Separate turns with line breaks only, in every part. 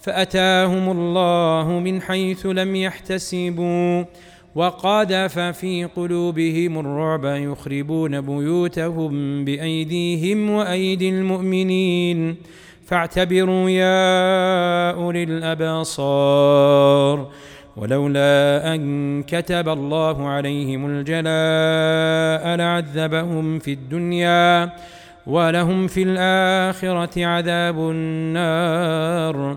فاتاهم الله من حيث لم يحتسبوا وقذف في قلوبهم الرعب يخربون بيوتهم بايديهم وايدي المؤمنين فاعتبروا يا اولي الابصار ولولا ان كتب الله عليهم الجلاء لعذبهم في الدنيا ولهم في الاخره عذاب النار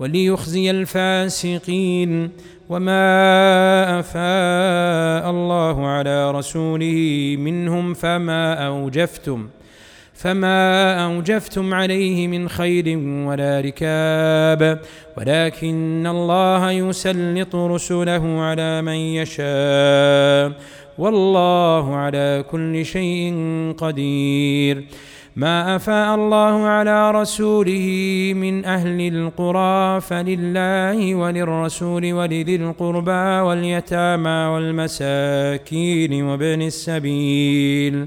وليخزي الفاسقين وما افاء الله على رسوله منهم فما اوجفتم فما أوجفتم عليه من خير ولا ركاب ولكن الله يسلط رسله على من يشاء والله على كل شيء قدير ما افاء الله على رسوله من اهل القرى فلله وللرسول ولذي القربى واليتامى والمساكين وابن السبيل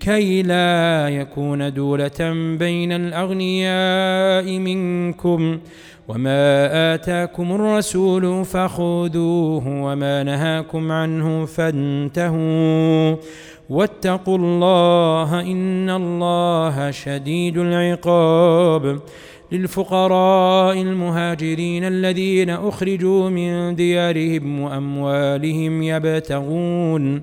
كي لا يكون دولة بين الأغنياء منكم وما آتاكم الرسول فخذوه وما نهاكم عنه فانتهوا واتقوا الله إن الله شديد العقاب للفقراء المهاجرين الذين أخرجوا من ديارهم وأموالهم يبتغون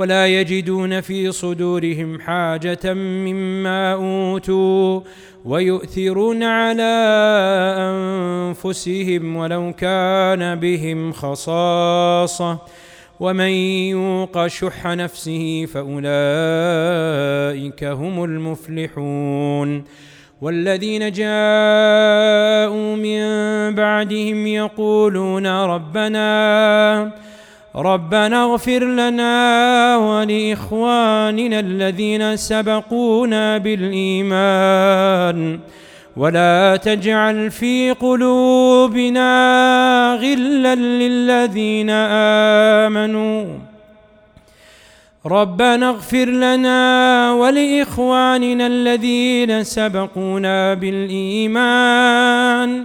ولا يجدون في صدورهم حاجة مما أوتوا ويؤثرون على أنفسهم ولو كان بهم خصاصة ومن يوق شح نفسه فأولئك هم المفلحون والذين جاءوا من بعدهم يقولون ربنا ربنا اغفر لنا ولاخواننا الذين سبقونا بالايمان ولا تجعل في قلوبنا غلا للذين امنوا ربنا اغفر لنا ولاخواننا الذين سبقونا بالايمان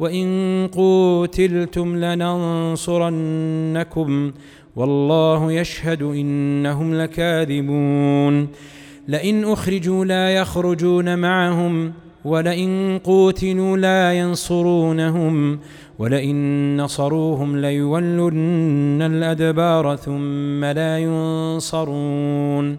وان قوتلتم لننصرنكم والله يشهد انهم لكاذبون لئن اخرجوا لا يخرجون معهم ولئن قوتلوا لا ينصرونهم ولئن نصروهم ليولن الادبار ثم لا ينصرون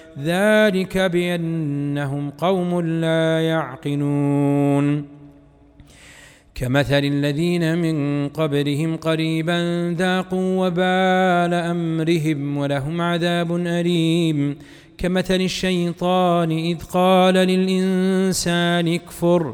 ذلك بأنهم قوم لا يعقلون كمثل الذين من قبلهم قريبا ذاقوا وبال أمرهم ولهم عذاب أليم كمثل الشيطان إذ قال للإنسان اكفر